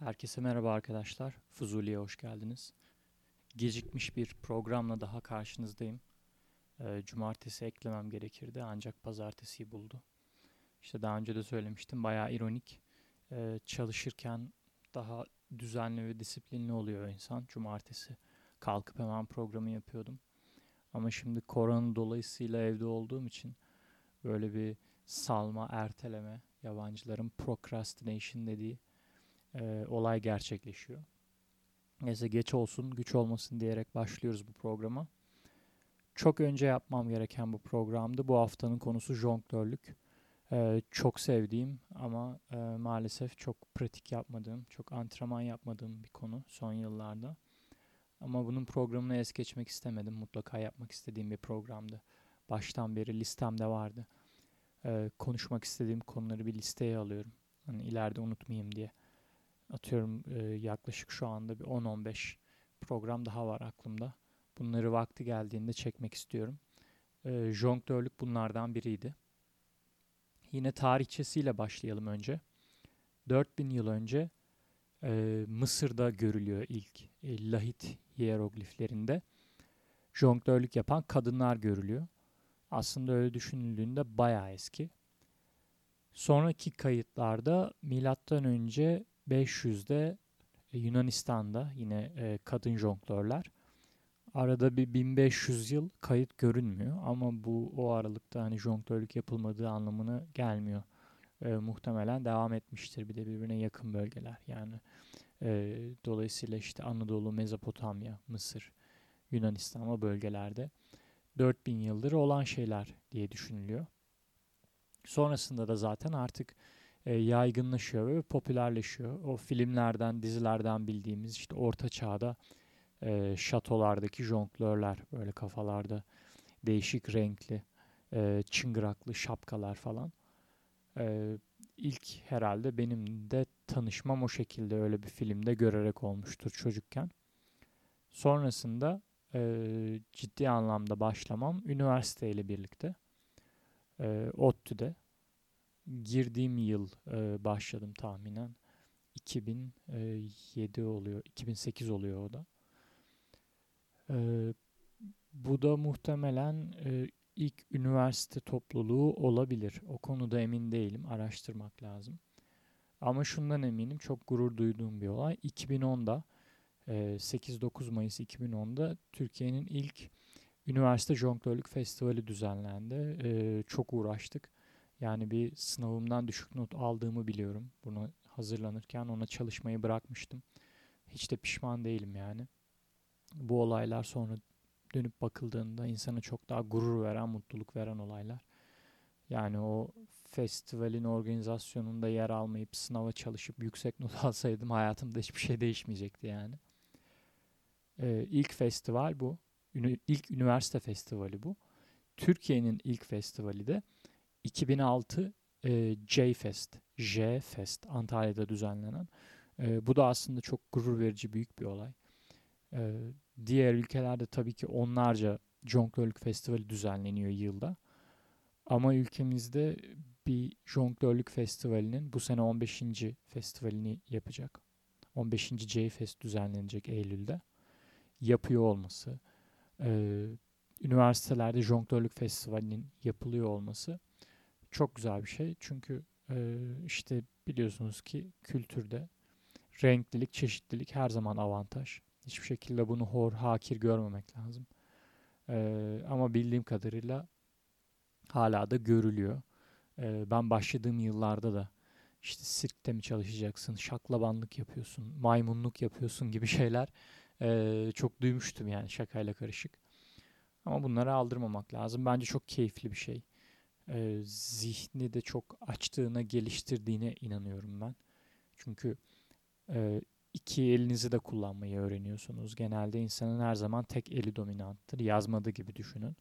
Herkese merhaba arkadaşlar. Fuzuli'ye hoş geldiniz. Gecikmiş bir programla daha karşınızdayım. Ee, cumartesi eklemem gerekirdi ancak pazartesiyi buldu. İşte daha önce de söylemiştim bayağı ironik. Ee, çalışırken daha düzenli ve disiplinli oluyor insan. Cumartesi kalkıp hemen programı yapıyordum. Ama şimdi korona dolayısıyla evde olduğum için böyle bir salma, erteleme, yabancıların procrastination dediği e, olay gerçekleşiyor. Neyse geç olsun, güç olmasın diyerek başlıyoruz bu programa. Çok önce yapmam gereken bu programdı. Bu haftanın konusu jonglörlük. Ee, çok sevdiğim ama e, maalesef çok pratik yapmadığım, çok antrenman yapmadığım bir konu son yıllarda. Ama bunun programını es geçmek istemedim. Mutlaka yapmak istediğim bir programdı. Baştan beri listemde vardı. Ee, konuşmak istediğim konuları bir listeye alıyorum. Hani ileride unutmayayım diye. Atıyorum e, yaklaşık şu anda bir 10-15 program daha var aklımda. Bunları vakti geldiğinde çekmek istiyorum. E, jonglörlük bunlardan biriydi. Yine tarihçesiyle başlayalım önce. 4000 yıl önce e, Mısır'da görülüyor ilk e, lahit hierogliflerinde. Jonglörlük yapan kadınlar görülüyor. Aslında öyle düşünüldüğünde bayağı eski. Sonraki kayıtlarda milattan önce 500'de e, Yunanistan'da yine e, kadın jonglörler. Arada bir 1500 yıl kayıt görünmüyor ama bu o aralıkta hani jonglörlük yapılmadığı anlamına gelmiyor. E, muhtemelen devam etmiştir bir de birbirine yakın bölgeler yani. E, dolayısıyla işte Anadolu, Mezopotamya, Mısır, Yunanistan o bölgelerde 4000 yıldır olan şeyler diye düşünülüyor. Sonrasında da zaten artık e, yaygınlaşıyor ve popülerleşiyor. O filmlerden, dizilerden bildiğimiz işte orta çağda e, şatolardaki jonglörler böyle kafalarda değişik renkli, e, çıngıraklı şapkalar falan. E, ilk herhalde benim de tanışmam o şekilde öyle bir filmde görerek olmuştur çocukken. Sonrasında e, ciddi anlamda başlamam üniversiteyle birlikte. E, ODTÜ'de girdiğim yıl e, başladım tahminen. 2007 oluyor, 2008 oluyor o da. E, bu da muhtemelen e, ilk üniversite topluluğu olabilir. O konuda emin değilim, araştırmak lazım. Ama şundan eminim, çok gurur duyduğum bir olay. 2010'da, e, 8-9 Mayıs 2010'da Türkiye'nin ilk üniversite jonglörlük festivali düzenlendi. E, çok uğraştık yani bir sınavımdan düşük not aldığımı biliyorum. Bunu hazırlanırken ona çalışmayı bırakmıştım. Hiç de pişman değilim yani. Bu olaylar sonra dönüp bakıldığında insana çok daha gurur veren, mutluluk veren olaylar. Yani o festivalin organizasyonunda yer almayıp sınava çalışıp yüksek not alsaydım hayatımda hiçbir şey değişmeyecekti yani. Ee, ilk festival bu. Ünü, ilk üniversite festivali bu. Türkiye'nin ilk festivali de 2006 e, J-Fest, J-Fest Antalya'da düzenlenen. E, bu da aslında çok gurur verici büyük bir olay. E, diğer ülkelerde tabii ki onlarca jonglörlük festivali düzenleniyor yılda. Ama ülkemizde bir jonglörlük festivalinin bu sene 15. festivalini yapacak. 15. J-Fest düzenlenecek Eylül'de. Yapıyor olması, e, üniversitelerde jonglörlük festivalinin yapılıyor olması çok güzel bir şey. Çünkü e, işte biliyorsunuz ki kültürde renklilik, çeşitlilik her zaman avantaj. Hiçbir şekilde bunu hor, hakir görmemek lazım. E, ama bildiğim kadarıyla hala da görülüyor. E, ben başladığım yıllarda da işte sirkte mi çalışacaksın, şaklabanlık yapıyorsun, maymunluk yapıyorsun gibi şeyler e, çok duymuştum yani şakayla karışık. Ama bunları aldırmamak lazım. Bence çok keyifli bir şey e, zihni de çok açtığına, geliştirdiğine inanıyorum ben. Çünkü e, iki elinizi de kullanmayı öğreniyorsunuz. Genelde insanın her zaman tek eli dominanttır. Yazmadı gibi düşünün.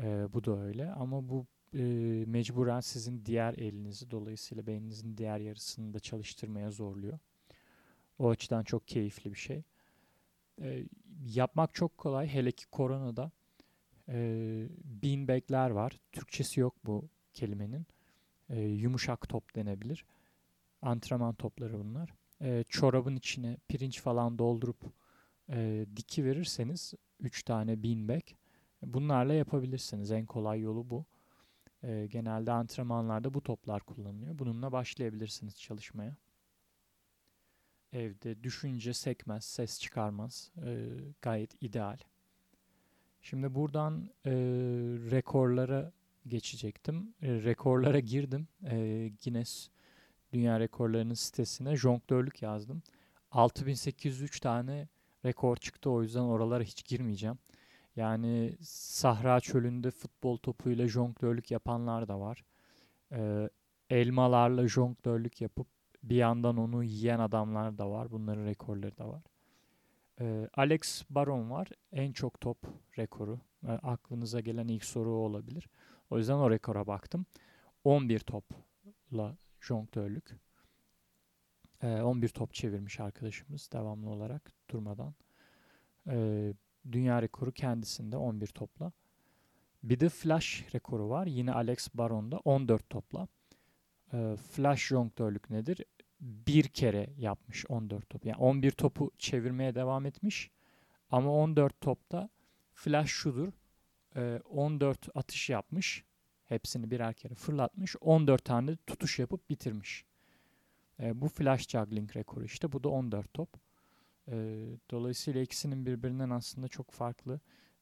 E, bu da öyle ama bu e, mecburen sizin diğer elinizi dolayısıyla beyninizin diğer yarısını da çalıştırmaya zorluyor. O açıdan çok keyifli bir şey. E, yapmak çok kolay. Hele ki koronada e, beanbag'ler var. Türkçesi yok bu kelimenin. E, yumuşak top denebilir. Antrenman topları bunlar. e, çorabın içine pirinç falan doldurup e, diki verirseniz 3 tane beanbag bunlarla yapabilirsiniz. En kolay yolu bu. E, genelde antrenmanlarda bu toplar kullanılıyor. Bununla başlayabilirsiniz çalışmaya. Evde düşünce sekmez, ses çıkarmaz. E, gayet ideal. Şimdi buradan e, rekorlara geçecektim. E, rekorlara girdim. E, Guinness Dünya Rekorlarının sitesine jonglörlük yazdım. 6803 tane rekor çıktı o yüzden oralara hiç girmeyeceğim. Yani Sahra çölünde futbol topuyla jonglörlük yapanlar da var. Ee, elmalarla jonglörlük yapıp bir yandan onu yiyen adamlar da var. Bunların rekorları da var. Ee, Alex Baron var. En çok top rekoru. Ee, aklınıza gelen ilk soru olabilir. O yüzden o rekora baktım. 11 topla jonglörlük. Ee, 11 top çevirmiş arkadaşımız devamlı olarak durmadan. Ee, dünya rekoru kendisinde 11 topla. Bir de flash rekoru var. Yine Alex Baron'da 14 topla. Ee, flash jonglörlük nedir? Bir kere yapmış 14 top. Yani 11 topu çevirmeye devam etmiş. Ama 14 topta flash şudur. Ee, 14 atış yapmış. Hepsini birer kere fırlatmış. 14 tane tutuş yapıp bitirmiş. E, bu flash juggling rekoru işte. Bu da 14 top. E, dolayısıyla ikisinin birbirinden aslında çok farklı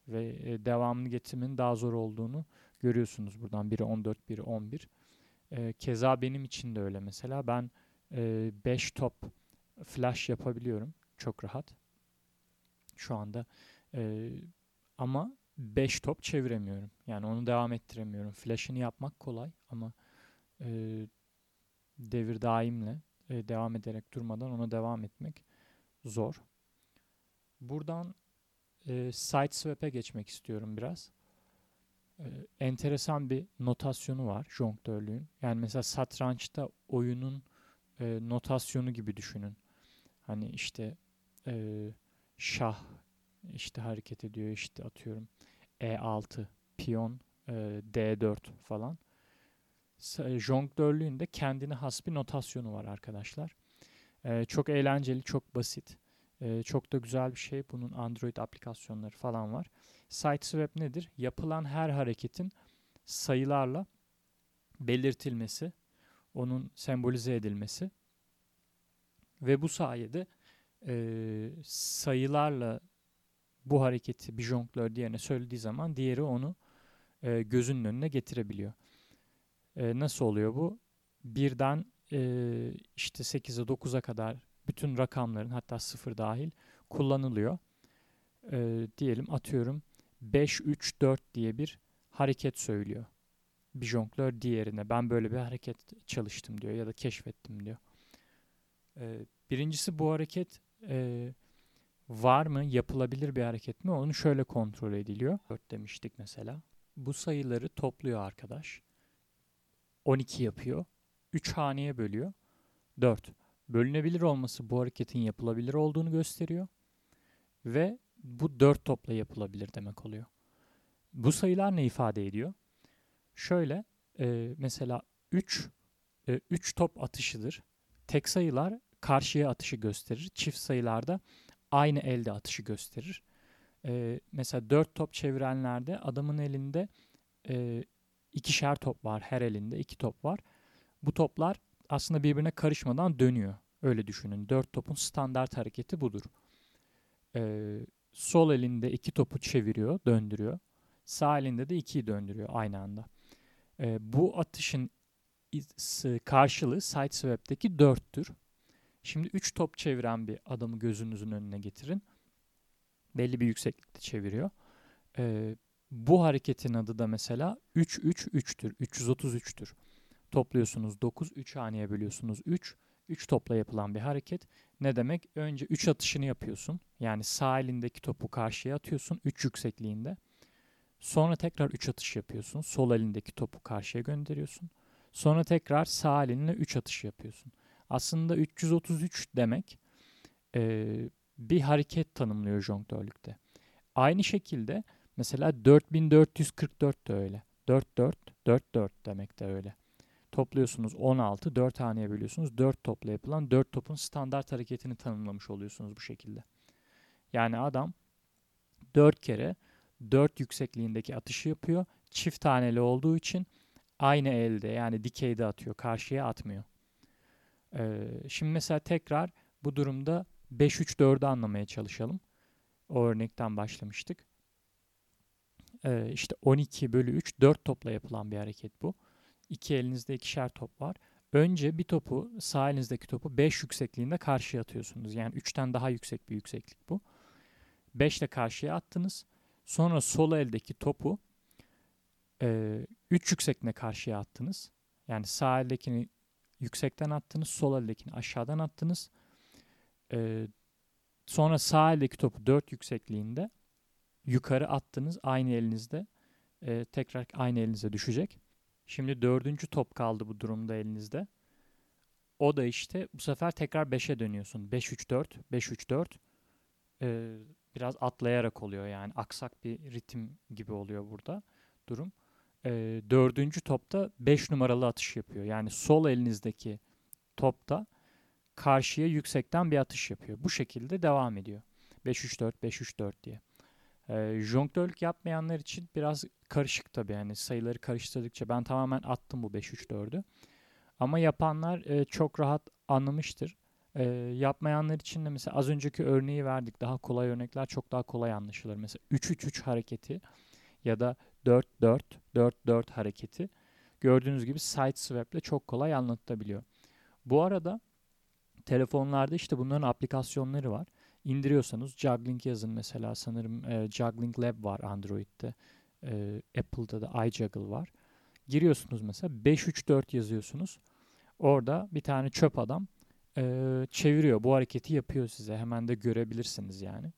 ve e, devamlı getirmenin daha zor olduğunu görüyorsunuz buradan. Biri 14, biri 11. E, keza benim için de öyle mesela. Ben 5 e, top flash yapabiliyorum. Çok rahat. Şu anda. E, ama 5 top çeviremiyorum. Yani onu devam ettiremiyorum. Flash'ını yapmak kolay ama e, devir daimle e, devam ederek durmadan ona devam etmek zor. Buradan e, Sideswap'e geçmek istiyorum biraz. E, enteresan bir notasyonu var jonglörlüğün. Yani mesela satrançta oyunun e, notasyonu gibi düşünün. Hani işte e, şah işte hareket ediyor işte atıyorum E6 piyon e, D4 falan. Jonglörlüğün de kendine has bir notasyonu var arkadaşlar. E, çok eğlenceli, çok basit. E, çok da güzel bir şey. Bunun Android aplikasyonları falan var. Sideswap nedir? Yapılan her hareketin sayılarla belirtilmesi, onun sembolize edilmesi ve bu sayede e, sayılarla bu hareketi bir jonglör diğerine söylediği zaman diğeri onu e, gözünün önüne getirebiliyor. E, nasıl oluyor bu? Birden e, işte 8'e 9'a kadar bütün rakamların hatta sıfır dahil kullanılıyor. E, diyelim atıyorum 5, 3, 4 diye bir hareket söylüyor. Bir jonglör diğerine ben böyle bir hareket çalıştım diyor ya da keşfettim diyor. E, birincisi bu hareket e, var mı, yapılabilir bir hareket mi onu şöyle kontrol ediliyor. 4 demiştik mesela. Bu sayıları topluyor arkadaş. 12 yapıyor. 3 haneye bölüyor. 4. Bölünebilir olması bu hareketin yapılabilir olduğunu gösteriyor. Ve bu 4 topla yapılabilir demek oluyor. Bu sayılar ne ifade ediyor? Şöyle e, mesela 3 e, 3 top atışıdır. Tek sayılar karşıya atışı gösterir. Çift sayılarda aynı elde atışı gösterir. E, mesela 4 top çevirenlerde adamın elinde e, ikişer top var. Her elinde iki top var. Bu toplar aslında birbirine karışmadan dönüyor. Öyle düşünün. Dört topun standart hareketi budur. Ee, sol elinde iki topu çeviriyor, döndürüyor. Sağ elinde de ikiyi döndürüyor aynı anda. Ee, bu atışın karşılığı sideswap'teki dörttür. Şimdi üç top çeviren bir adamı gözünüzün önüne getirin. Belli bir yükseklikte çeviriyor. Ee, bu hareketin adı da mesela 3-3-3'tür. 333'tür. Topluyorsunuz 9, 3 haneye bölüyorsunuz 3. 3 topla yapılan bir hareket. Ne demek? Önce 3 atışını yapıyorsun. Yani sağ elindeki topu karşıya atıyorsun 3 yüksekliğinde. Sonra tekrar 3 atış yapıyorsun. Sol elindeki topu karşıya gönderiyorsun. Sonra tekrar sağ elinle 3 atış yapıyorsun. Aslında 333 demek e, bir hareket tanımlıyor jonglörlükte. Aynı şekilde Mesela 4444 de öyle. 44, 44 demek de öyle. Topluyorsunuz 16, 4 haneye bölüyorsunuz. 4 topla yapılan 4 topun standart hareketini tanımlamış oluyorsunuz bu şekilde. Yani adam 4 kere 4 yüksekliğindeki atışı yapıyor. Çift taneli olduğu için aynı elde yani dikeyde atıyor. Karşıya atmıyor. Ee, şimdi mesela tekrar bu durumda 5-3-4'ü anlamaya çalışalım. O örnekten başlamıştık. Ee, işte 12 bölü 3 4 topla yapılan bir hareket bu. İki elinizde ikişer top var. Önce bir topu sağ elinizdeki topu 5 yüksekliğinde karşıya atıyorsunuz. Yani 3'ten daha yüksek bir yükseklik bu. 5 ile karşıya attınız. Sonra sol eldeki topu 3 e, yüksekliğine karşıya attınız. Yani sağ eldekini yüksekten attınız. Sol eldekini aşağıdan attınız. E, sonra sağ eldeki topu 4 yüksekliğinde yukarı attınız. Aynı elinizde. E, tekrar aynı elinize düşecek. Şimdi dördüncü top kaldı bu durumda elinizde. O da işte bu sefer tekrar 5'e dönüyorsun. 5-3-4, 5-3-4. Ee, biraz atlayarak oluyor yani. Aksak bir ritim gibi oluyor burada durum. Ee, dördüncü topta 5 numaralı atış yapıyor. Yani sol elinizdeki topta karşıya yüksekten bir atış yapıyor. Bu şekilde devam ediyor. 5-3-4, 5-3-4 diye. E, jonglörlük yapmayanlar için biraz karışık tabii yani sayıları karıştırdıkça ben tamamen attım bu 5-3-4'ü. Ama yapanlar e, çok rahat anlamıştır. E, yapmayanlar için de mesela az önceki örneği verdik. Daha kolay örnekler çok daha kolay anlaşılır. Mesela 3-3-3 hareketi ya da 4-4-4-4 hareketi gördüğünüz gibi side swap ile çok kolay anlatılabiliyor. Bu arada telefonlarda işte bunların aplikasyonları var indiriyorsanız Juggling yazın mesela sanırım e, Juggling Lab var Android'de. E, Apple'da da iJuggle var. Giriyorsunuz mesela 534 yazıyorsunuz. Orada bir tane çöp adam e, çeviriyor. Bu hareketi yapıyor size. Hemen de görebilirsiniz yani.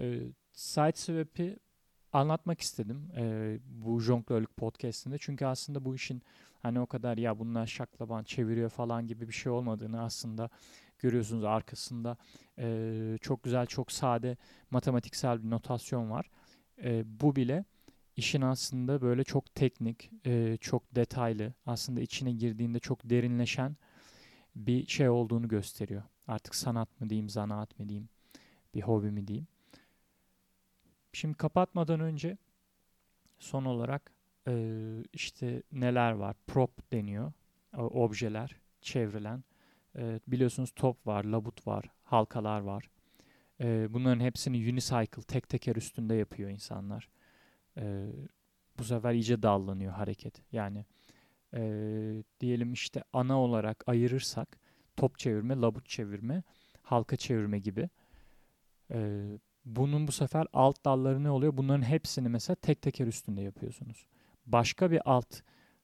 E, Sideswap'i anlatmak istedim e, bu jonglörlük podcastinde. Çünkü aslında bu işin hani o kadar ya bunlar şaklaban çeviriyor falan gibi bir şey olmadığını aslında görüyorsunuz arkasında e, çok güzel, çok sade matematiksel bir notasyon var. E, bu bile işin aslında böyle çok teknik, e, çok detaylı, aslında içine girdiğinde çok derinleşen bir şey olduğunu gösteriyor. Artık sanat mı diyeyim, zanaat mı diyeyim, bir hobi mi diyeyim. Şimdi kapatmadan önce son olarak e, işte neler var? Prop deniyor. Objeler, çevrilen. E, biliyorsunuz top var, labut var, halkalar var. E, bunların hepsini unicycle, tek teker üstünde yapıyor insanlar. Bu sefer iyice dallanıyor hareket. Yani e, diyelim işte ana olarak ayırırsak top çevirme, labut çevirme, halka çevirme gibi. E, bunun bu sefer alt dalları ne oluyor? Bunların hepsini mesela tek teker üstünde yapıyorsunuz. Başka bir alt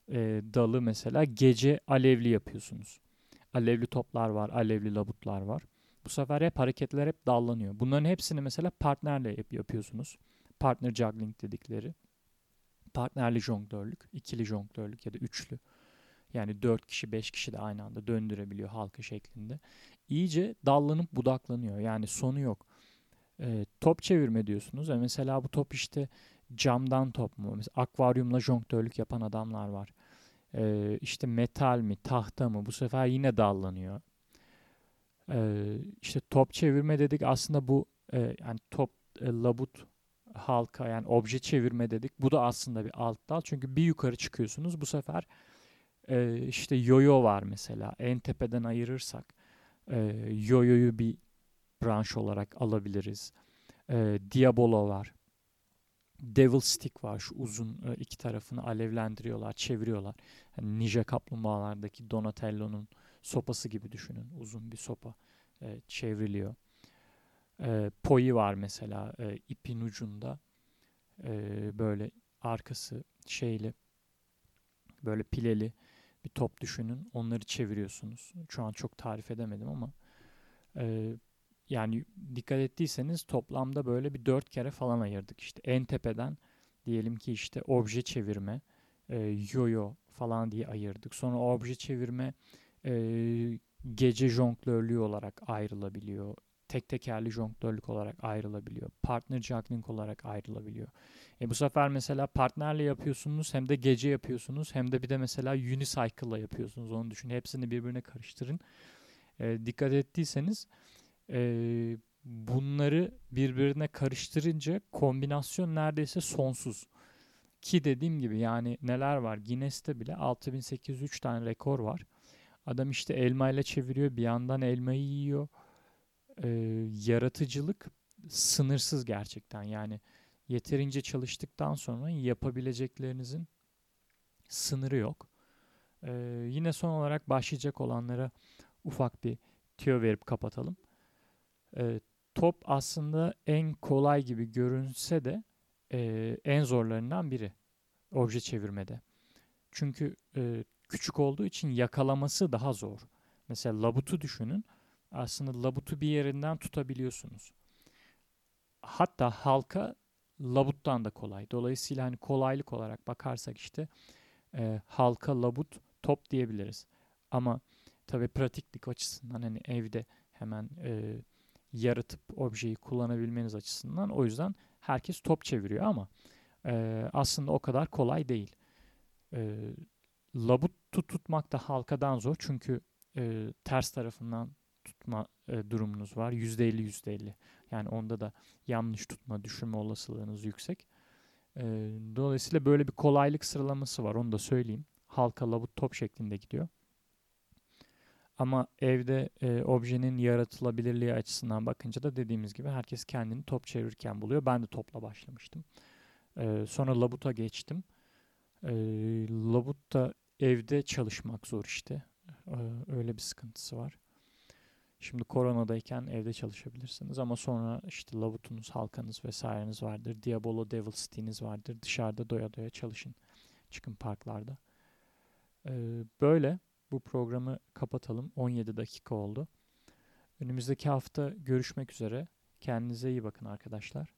e, dalı mesela gece alevli yapıyorsunuz. Alevli toplar var, alevli labutlar var. Bu sefer hep hareketler hep dallanıyor. Bunların hepsini mesela partnerle yap yapıyorsunuz. Partner juggling dedikleri. Partnerli jonglörlük, ikili jonglörlük ya da üçlü. Yani dört kişi, beş kişi de aynı anda döndürebiliyor halka şeklinde. İyice dallanıp budaklanıyor. Yani sonu yok. E, top çevirme diyorsunuz. E mesela bu top işte camdan top mu? Mesela akvaryumla jonglörlük yapan adamlar var. E, işte metal mi, tahta mı? Bu sefer yine dallanıyor. E, işte top çevirme dedik. Aslında bu e, yani top, e, labut, halka yani obje çevirme dedik. Bu da aslında bir alt dal. Çünkü bir yukarı çıkıyorsunuz. Bu sefer e, işte yoyo var mesela. En tepeden ayırırsak e, yoyoyu bir branş olarak alabiliriz. E, Diabolo var. Devil Stick var. Şu uzun e, iki tarafını alevlendiriyorlar, çeviriyorlar. Yani Ninja Kaplumbağalardaki Donatello'nun sopası gibi düşünün. Uzun bir sopa e, çevriliyor. E, Poi var mesela e, ipin ucunda. E, böyle arkası şeyli böyle pileli bir top düşünün. Onları çeviriyorsunuz. Şu an çok tarif edemedim ama e, yani dikkat ettiyseniz toplamda böyle bir dört kere falan ayırdık. İşte en tepeden diyelim ki işte obje çevirme, e, yo-yo falan diye ayırdık. Sonra obje çevirme e, gece jonglörlüğü olarak ayrılabiliyor. Tek tekerli jonglörlük olarak ayrılabiliyor. Partner juggling olarak ayrılabiliyor. E bu sefer mesela partnerle yapıyorsunuz hem de gece yapıyorsunuz hem de bir de mesela unicycle'la yapıyorsunuz. Onu düşün. Hepsini birbirine karıştırın. E, dikkat ettiyseniz e, bunları birbirine karıştırınca kombinasyon neredeyse sonsuz. Ki dediğim gibi yani neler var? Guinness'te bile 6803 tane rekor var. Adam işte elmayla çeviriyor bir yandan elmayı yiyor. Ee, yaratıcılık sınırsız gerçekten yani yeterince çalıştıktan sonra yapabileceklerinizin sınırı yok. Ee, yine son olarak başlayacak olanlara ufak bir tüyo verip kapatalım. Ee, top aslında en kolay gibi görünse de e, en zorlarından biri obje çevirmede. Çünkü e, küçük olduğu için yakalaması daha zor. Mesela labutu düşünün. Aslında labutu bir yerinden tutabiliyorsunuz. Hatta halka labuttan da kolay. Dolayısıyla hani kolaylık olarak bakarsak işte e, halka, labut, top diyebiliriz. Ama tabii pratiklik açısından hani evde hemen e, yaratıp objeyi kullanabilmeniz açısından o yüzden herkes top çeviriyor ama e, aslında o kadar kolay değil. E, labutu tutmak da halkadan zor çünkü e, ters tarafından tutma e, durumunuz var. %50 %50. Yani onda da yanlış tutma, düşürme olasılığınız yüksek. E, dolayısıyla böyle bir kolaylık sıralaması var. Onu da söyleyeyim. Halka, labut, top şeklinde gidiyor. Ama evde e, objenin yaratılabilirliği açısından bakınca da dediğimiz gibi herkes kendini top çevirirken buluyor. Ben de topla başlamıştım. E, sonra labuta geçtim. E, labutta evde çalışmak zor işte. E, öyle bir sıkıntısı var. Şimdi koronadayken evde çalışabilirsiniz ama sonra işte labutunuz, halkanız vesaireniz vardır. Diabolo Devil City'niz vardır. Dışarıda doya doya çalışın. Çıkın parklarda. Ee, böyle bu programı kapatalım. 17 dakika oldu. Önümüzdeki hafta görüşmek üzere. Kendinize iyi bakın arkadaşlar.